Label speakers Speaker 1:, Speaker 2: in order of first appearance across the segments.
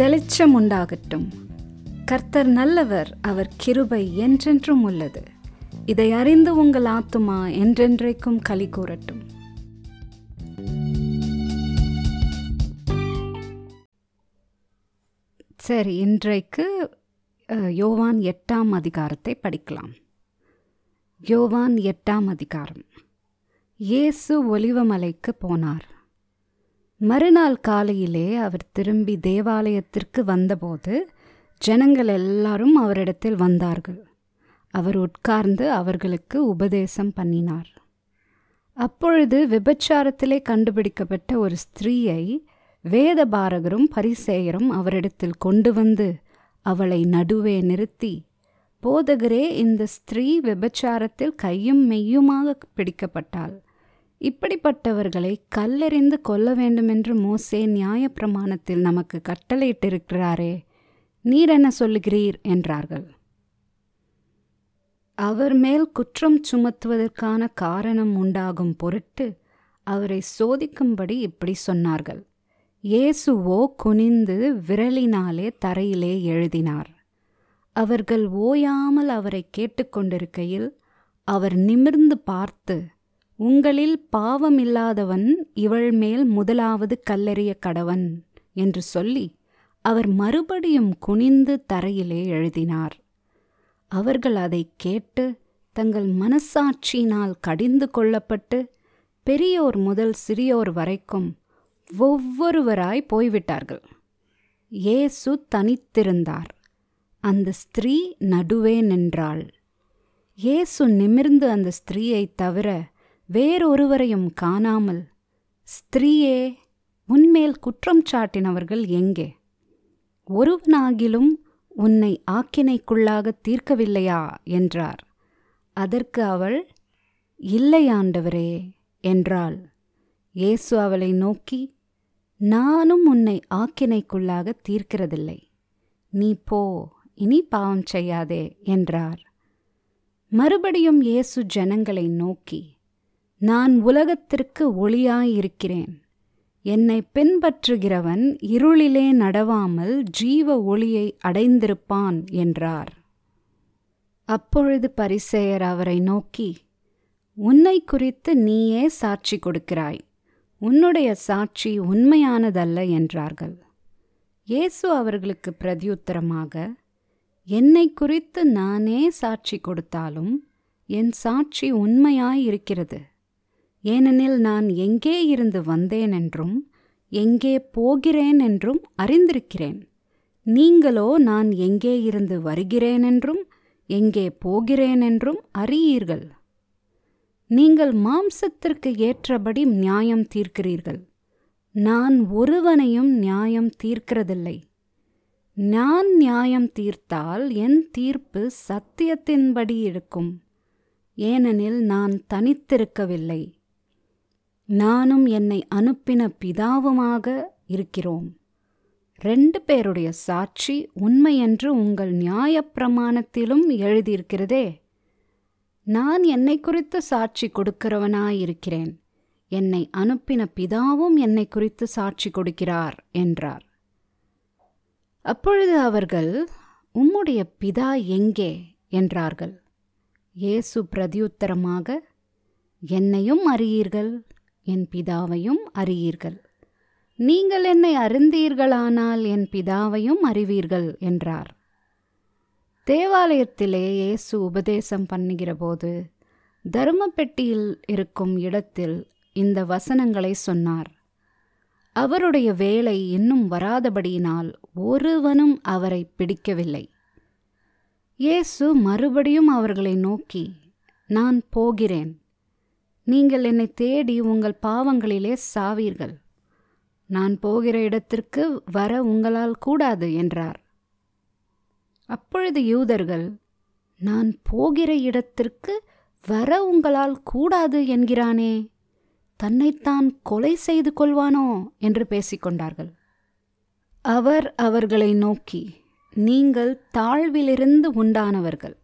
Speaker 1: வெளிச்சம் உண்டாகட்டும் கர்த்தர் நல்லவர் அவர் கிருபை என்றென்றும் உள்ளது. இதை அறிந்து உங்கள் ஆத்துமா என்றென்றைக்கும் களி கூறட்டும். சரி இன்றைக்கு யோவான் எட்டாம் அதிகாரத்தை படிக்கலாம். யோவான் எட்டாம் அதிகாரம். இயேசு ஒலிவமலைக்கு போனார். மறுநாள் காலையிலே அவர் திரும்பி தேவாலயத்திற்கு வந்தபோது ஜனங்கள் எல்லாரும் அவரிடத்தில் வந்தார்கள். அவர் உட்கார்ந்து அவர்களுக்கு உபதேசம் பண்ணினார். அப்பொழுது விபச்சாரத்திலே கண்டுபிடிக்கப்பட்ட ஒரு ஸ்திரீயை வேதபாரகரும் பரிசேயரும் அவரிடத்தில் கொண்டு வந்து அவளை நடுவே நிறுத்தி போதகரே இந்த ஸ்திரீ விபச்சாரத்தில் கையும் மெய்யுமாக பிடிக்கப்பட்டாள். இப்படிப்பட்டவர்களை கல்லெறிந்து கொல்ல வேண்டுமென்று மோசே நியாயப்பிரமாணத்தில் நமக்கு கட்டளையிட்டிருக்கிறாரே நீர் என்ன சொல்லுகிறீர்? என்றார்கள். அவர் மேல் குற்றம் சுமத்துவதற்கான காரணம் உண்டாகும் பொருட்டு அவரை சோதிக்கும்படி இப்படி சொன்னார்கள். இயேசுவோ குனிந்து விரலினாலே தரையிலே எழுதினார். அவர்கள் ஓயாமல் அவரை கேட்டுக்கொண்டிருக்கையில் அவர் நிமிர்ந்து பார்த்து உங்களில் பாவமில்லாதவன் இவள் மேல் முதலாவது கல்லெறிய கடவன் என்று சொல்லி அவர் மறுபடியும் குனிந்து தரையிலே எழுதினார். அவர்கள் அதை கேட்டு தங்கள் மனசாட்சியினால் கடிந்து கொள்ளப்பட்டு பெரியோர் முதல் சிறியோர் வரைக்கும் ஒவ்வொருவராய் போய்விட்டார்கள். இயேசு தனித்திருந்தார். அந்த ஸ்திரீ நடுவே நின்றாள் இயேசு நிமிர்ந்து அந்த ஸ்திரீயை தவிர வேறொருவரையும் காணாமல் ஸ்திரீயே உன்மேல் குற்றம் சாட்டினவர்கள் எங்கே? ஒருவனாகிலும் உன்னை ஆக்கினைக்குள்ளாக தீர்க்கவில்லையா? என்றார். அதற்கு அவள் இல்லையாண்டவரே என்றாள். இயேசு அவளை நோக்கி நானும் உன்னை ஆக்கினைக்குள்ளாக தீர்க்கிறதில்லை. நீ போ இனி பாவம் செய்யாதே என்றார். மறுபடியும் இயேசு ஜனங்களை நோக்கி நான் உலகத்திற்கு ஒளியாயிருக்கிறேன். என்னை பின்பற்றுகிறவன் இருளிலே நடவாமல் ஜீவ ஒளியை அடைந்திருப்பான் என்றார். அப்பொழுது பரிசேயர் அவரை நோக்கி உன்னை குறித்து நீயே சாட்சி கொடுக்கிறாய். உன்னுடைய சாட்சி உண்மையானதல்ல என்றார்கள். இயேசு அவர்களுக்கு பிரதியுத்தரமாக என்னை குறித்து நானே சாட்சி கொடுத்தாலும் என் சாட்சி உண்மையாயிருக்கிறது. ஏனெனில் நான் எங்கே இருந்து வந்தேன் என்றும் எங்கே போகிறேன் என்றும் அறிந்திருக்கிறேன். நீங்களோ நான் எங்கே இருந்து வருகிறேன் என்றும் எங்கே போகிறேன் என்றும் அறியீர்கள். நீங்கள் மாம்சத்திற்கு ஏற்றபடி நியாயம் தீர்க்கிறீர்கள். நான் ஒருவனையும் நியாயம் தீர்க்கிறதில்லை. நான் நியாயம் தீர்த்தால் என் தீர்ப்பு சத்தியத்தின்படி இருக்கும். ஏனெனில் நான் தனித்திருக்கவில்லை. நானும் என்னை அனுப்பின பிதாவுமாக இருக்கிறோம். ரெண்டு பேருடைய சாட்சி உண்மையென்று உங்கள் நியாயப்பிரமாணத்திலும் எழுதியிருக்கிறதே. நான் என்னை குறித்து சாட்சி கொடுக்கிறவனாயிருக்கிறேன். என்னை அனுப்பின பிதாவும் என்னை குறித்து சாட்சி கொடுக்கிறார் என்றார். அப்பொழுது அவர்கள் உம்முடைய பிதா எங்கே? என்றார்கள். இயேசு பிரதியுத்தரமாக என்னையும் அறியீர்கள். என் பிதாவையும் அறியீர்கள். நீங்கள் என்னை அறிந்தீர்களானால் என் பிதாவையும் அறிவீர்கள் என்றார். தேவாலயத்திலே இயேசு உபதேசம் பண்ணுகிறபோது தர்மப்பெட்டியில் இருக்கும் இடத்தில் இந்த வசனங்களை சொன்னார். அவருடைய வேலை இன்னும் வராதபடியினால் ஒருவனும் அவரை பிடிக்கவில்லை. இயேசு மறுபடியும் அவர்களை நோக்கி நான் போகிறேன் நீங்கள் என்னை தேடி உங்கள் பாவங்களிலே சாவீர்கள். நான் போகிற இடத்திற்கு வர உங்களால் கூடாது என்றார். அப்பொழுது யூதர்கள் நான் போகிற இடத்திற்கு வர உங்களால் கூடாது என்கிறானே தன்னைத்தான் கொலை செய்து கொள்வானோ என்று பேசிக்கொண்டார்கள். அவர் அவர்களை நோக்கி நீங்கள் தாழ்விலிருந்து உண்டானவர்கள்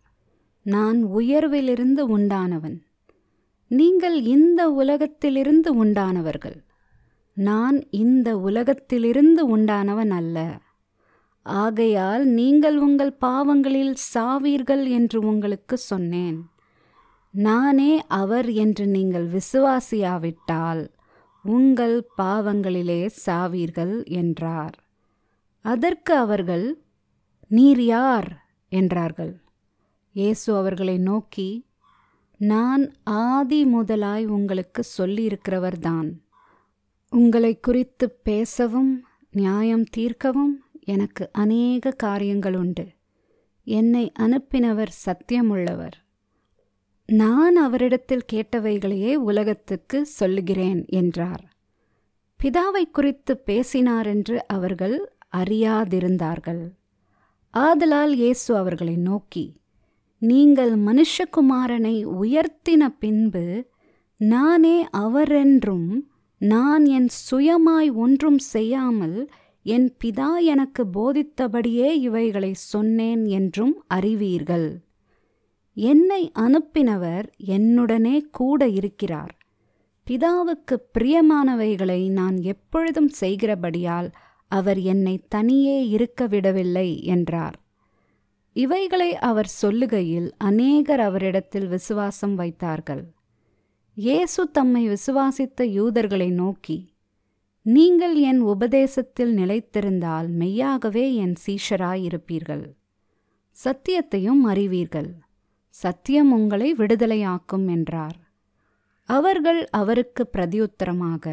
Speaker 1: நான் உயர்விலிருந்து உண்டானவன். நீங்கள் இந்த உலகத்திலிருந்து உண்டானவர்கள். நான் இந்த உலகத்திலிருந்து உண்டானவன் அல்ல. ஆகையால் நீங்கள் உங்கள் பாவங்களில் சாவீர்கள் என்று உங்களுக்கு சொன்னேன். நானே அவர் என்று நீங்கள் விசுவாசியாவிட்டால் உங்கள் பாவங்களிலே சாவீர்கள் என்றார். அதற்கு அவர்கள் நீர் யார்? என்றார்கள். இயேசு அவர்களை நோக்கி நான் ஆதி முதலாய் உங்களுக்கு சொல்லியிருக்கிறவர்தான் உங்களை குறித்து பேசவும் நியாயம் தீர்க்கவும் எனக்கு அநேக காரியங்கள் உண்டு என்னை அனுப்பினவர் சத்தியமுள்ளவர். நான் அவரிடத்தில் கேட்டவைகளையே உலகத்துக்கு சொல்லுகிறேன் என்றார். பிதாவை குறித்து பேசினார் என்று அவர்கள் அறியாதிருந்தார்கள். ஆதலால் இயேசு அவர்களை நோக்கி நீங்கள் மனுஷகுமாரனை உயர்த்தின பின்பு நானே அவரென்றும் நான் என் சுயமாய் ஒன்றும் செய்யாமல் என் பிதா எனக்கு போதித்தபடியே இவைகளை சொன்னேன் என்றும் அறிவீர்கள். என்னை அனுப்பினவர் என்னுடனே கூட இருக்கிறார். பிதாவுக்கு பிரியமானவைகளை நான் எப்பொழுதும் செய்கிறபடியால் அவர் என்னை தனியே இருக்க விடவில்லை என்றார். இவைகளை அவர் சொல்லுகையில் அநேகர் அவரிடத்தில் விசுவாசம் வைத்தார்கள். இயேசு தம்மை விசுவாசித்த யூதர்களை நோக்கி நீங்கள் என் உபதேசத்தில் நிலைத்திருந்தால் மெய்யாகவே என் சீஷராயிருப்பீர்கள். சத்தியத்தையும் அறிவீர்கள். சத்தியம் உங்களை விடுதலையாக்கும் என்றார். அவர்கள் அவருக்கு பிரதியுத்தரமாக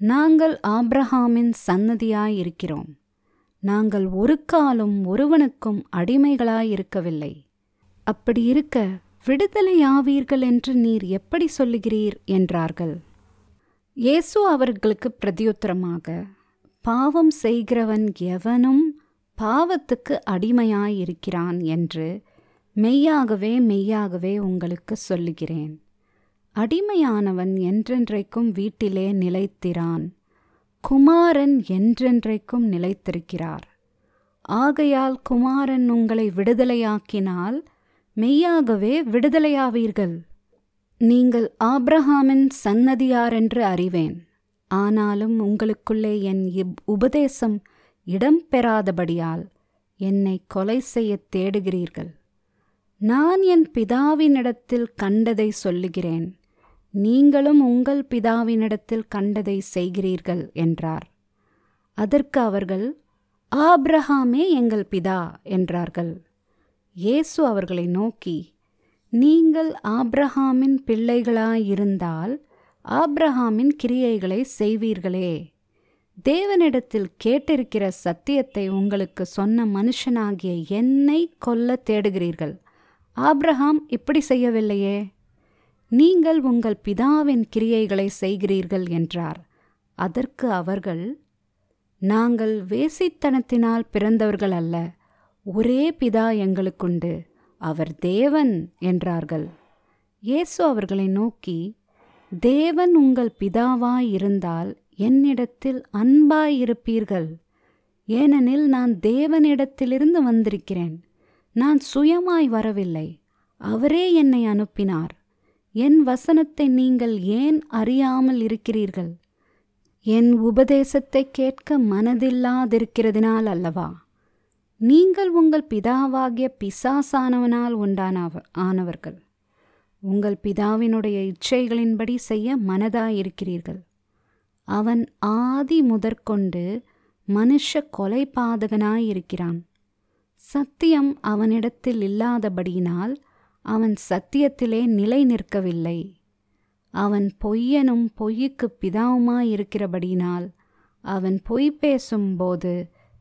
Speaker 1: நாங்கள் ஆப்ரஹாமின் சன்னதியாயிருக்கிறோம் நாங்கள் ஒரு காலம் ஒருவனுக்கும் அடிமைகளாயிருக்கவில்லை. அப்படி இருக்க விடுதலையாவீர்கள் என்று நீர் எப்படி சொல்லுகிறீர்? என்றார்கள். இயேசு அவர்களுக்கு பிரதியுத்தரமாக பாவம் செய்கிறவன் எவனும் பாவத்துக்கு அடிமையாயிருக்கிறான் என்று மெய்யாகவே மெய்யாகவே உங்களுக்கு சொல்லுகிறேன். அடிமையானவன் என்றென்றைக்கும் வீட்டிலே நிலைத்திரான். குமாரன் என்றென்றைக்கும் நிலைத்திருக்கிறார். ஆகையால் குமாரன் உங்களை விடுதலையாக்கினால் மெய்யாகவே விடுதலையாவீர்கள். நீங்கள் ஆப்ரஹாமின் சன்னதியாரென்று அறிவேன். ஆனாலும் உங்களுக்குள்ளே என் இப் உபதேசம் இடம் பெறாதபடியால் என்னை கொலை செய்ய தேடுகிறீர்கள். நான் என் பிதாவினிடத்தில் கண்டதை சொல்லுகிறேன். நீங்களும் உங்கள் பிதாவினிடத்தில் கண்டதை செய்கிறீர்கள் என்றார். அதற்கு அவர்கள் ஆப்ரஹாமே எங்கள் பிதா என்றார்கள். இயேசு அவர்களை நோக்கி நீங்கள் ஆப்ரஹாமின் பிள்ளைகளாயிருந்தால் ஆப்ரஹாமின் கிரியைகளை செய்வீர்களே. தேவனிடத்தில் கேட்டிருக்கிற சத்தியத்தை உங்களுக்கு சொன்ன மனுஷனாகிய என்னை கொல்ல தேடுகிறீர்கள். ஆப்ரஹாம் இப்படி செய்யவில்லையே. நீங்கள் உங்கள் பிதாவின் கிரியைகளை செய்கிறீர்கள் என்றார். அதற்கு அவர்கள் நாங்கள் வேசித்தனத்தினால் பிறந்தவர்கள் அல்ல ஒரே பிதா எங்களுக்குண்டு அவர் தேவன் என்றார்கள். இயேசு அவர்களை நோக்கி தேவன் உங்கள் பிதாவாய் இருந்தால் என்னிடத்தில் அன்பாயிருப்பீர்கள். ஏனெனில் நான் தேவனிடத்திலிருந்து வந்திருக்கிறேன். நான் சுயமாய் வரவில்லை. அவரே என்னை அனுப்பினார். என் வசனத்தை நீங்கள் ஏன் அறியாமல் இருக்கிறீர்கள்? என் உபதேசத்தை கேட்க மனதில்லாதிருக்கிறதினால் அல்லவா? நீங்கள் உங்கள் பிதாவாகிய பிசாசானவனால் உண்டானவ ஆனவர்கள். உங்கள் பிதாவினுடைய இச்சைகளின்படி செய்ய மனதாயிருக்கிறீர்கள். அவன் ஆதி முதற்கொண்டு மனுஷ கொலைபாதகனாயிருக்கிறான். சத்தியம் அவனிடத்தில் இல்லாதபடியினால் அவன் சத்தியத்திலே நிலை நிற்கவில்லை அவன் பொய்யனும் பொய்யுக்கு பிதாவுமாயிருக்கிறபடியினால் அவன் பொய் பேசும்போது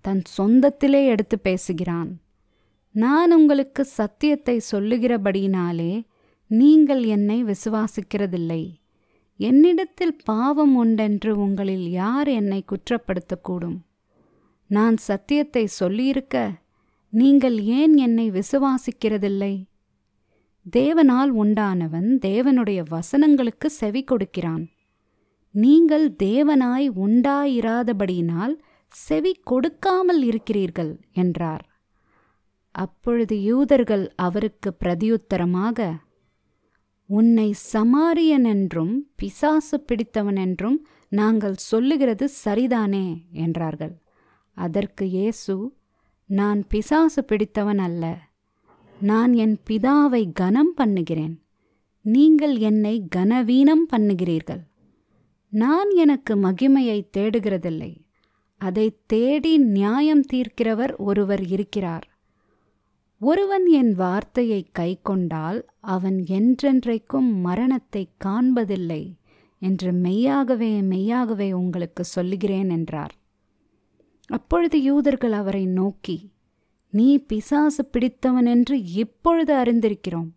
Speaker 1: தன் சொந்தத்திலே எடுத்து பேசுகிறான். நான் உங்களுக்கு சத்தியத்தை சொல்லுகிறபடியினாலே நீங்கள் என்னை விசுவாசிக்கிறதில்லை. என்னிடத்தில் பாவம் உண்டென்று உங்களில் யார் என்னை குற்றப்படுத்தக்கூடும்? நான் சத்தியத்தை சொல்லியிருக்க நீங்கள் ஏன் என்னை விசுவாசிக்கிறதில்லை? தேவனால் உண்டானவன் தேவனுடைய வசனங்களுக்கு செவி கொடுக்கிறான். நீங்கள் தேவனாய் உண்டாயிராதபடியினால் செவி கொடுக்காமல் இருக்கிறீர்கள் என்றார். அப்பொழுது யூதர்கள் அவருக்கு பிரதியுத்தரமாக உன்னை சமாரியன் என்றும் பிசாசு பிடித்தவன் என்றும் நாங்கள் சொல்லுகிறது சரிதானே என்றார்கள். அதற்கு இயேசு நான் பிசாசு பிடித்தவன் அல்ல. நான் என் பிதாவை கனம் பண்ணுகிறேன். நீங்கள் என்னை கனவீனம் பண்ணுகிறீர்கள். நான் எனக்கு மகிமையை தேடுகிறதில்லை. அதை தேடி நியாயம் தீர்க்கிறவர் ஒருவர் இருக்கிறார். ஒருவன் என் வார்த்தையை கைக்கொண்டால் அவன் என்றென்றைக்கும் மரணத்தை காண்பதில்லை என்று மெய்யாகவே மெய்யாகவே உங்களுக்கு சொல்லுகிறேன் என்றார். அப்பொழுது யூதர்கள் அவரை நோக்கி நீ பிசாசு பிடித்தவன் என்று இப்பொழுது அறிந்திருக்கிறோம்.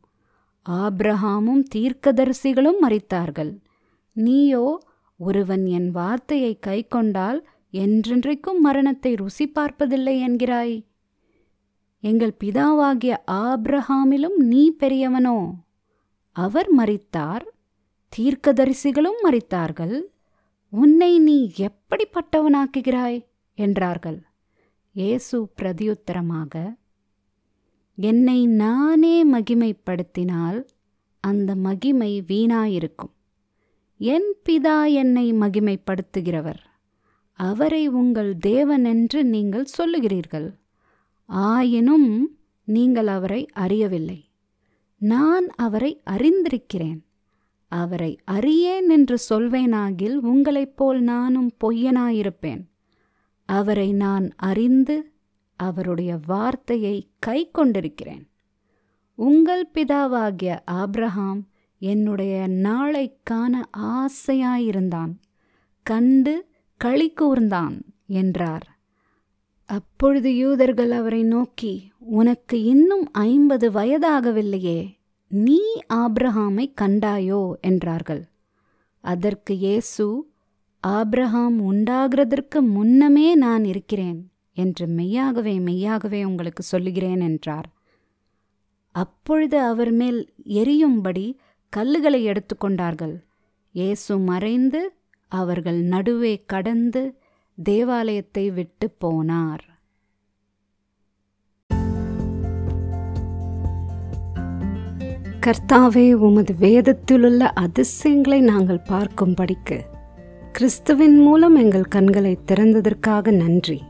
Speaker 1: ஆப்ரஹாமும் தீர்க்கதரிசிகளும் மறித்தார்கள் நீயோ ஒருவன் என் வார்த்தையை கைக்கொண்டால் என்றென்றைக்கும் மரணத்தை ருசி பார்ப்பதில்லை என்கிறாய். எங்கள் பிதாவாகிய ஆப்ரஹாமிலும் நீ பெரியவனோ? அவர் மறித்தார் தீர்க்கதரிசிகளும் மறித்தார்கள் உன்னை நீ எப்படிப்பட்டவனாக்குகிறாய்? என்றார்கள். இயேசு பிரதியுத்தரமாக என்னை நானே மகிமைப்படுத்தினால் அந்த மகிமை வீணாயிருக்கும். என் பிதா என்னை மகிமைப்படுத்துகிறவர். அவரை உங்கள் தேவன் என்று நீங்கள் சொல்லுகிறீர்கள். ஆயினும் நீங்கள் அவரை அறியவில்லை. நான் அவரை அறிந்திருக்கிறேன். அவரை அறியேன் என்று சொல்வேனாகில் உங்களைப் போல் நானும் பொய்யனாயிருப்பேன். அவரை நான் அறிந்து அவருடைய வார்த்தையை கை கொண்டிருக்கிறேன் உங்கள் பிதாவாகிய ஆப்ரஹாம் என்னுடைய நாளைக்கான ஆசையாயிருந்தான். கண்டு களி கூர்ந்தான் என்றார். அப்பொழுது யூதர்கள் அவரை நோக்கி உனக்கு இன்னும் ஐம்பது வயதாகவில்லையே நீ ஆப்ரஹாமை கண்டாயோ? என்றார்கள். அதற்கு இயேசு ஆப்ரஹாம் உண்டாகிறதற்கு முன்னமே நான் இருக்கிறேன் என்று மெய்யாகவே மெய்யாகவே உங்களுக்கு சொல்லுகிறேன் என்றார். அப்பொழுது அவர் மேல் எரியும்படி கல்லுகளை எடுத்துக்கொண்டார்கள் இயேசு மறைந்து அவர்கள் நடுவே கடந்து தேவாலயத்தை விட்டு போனார். கர்த்தாவே உமது வேதத்திலுள்ள அதிசயங்களை நாங்கள் பார்க்கும்படிக்கு கிறிஸ்துவின் மூலம் எங்கள் கண்களை திறந்ததற்காக நன்றி.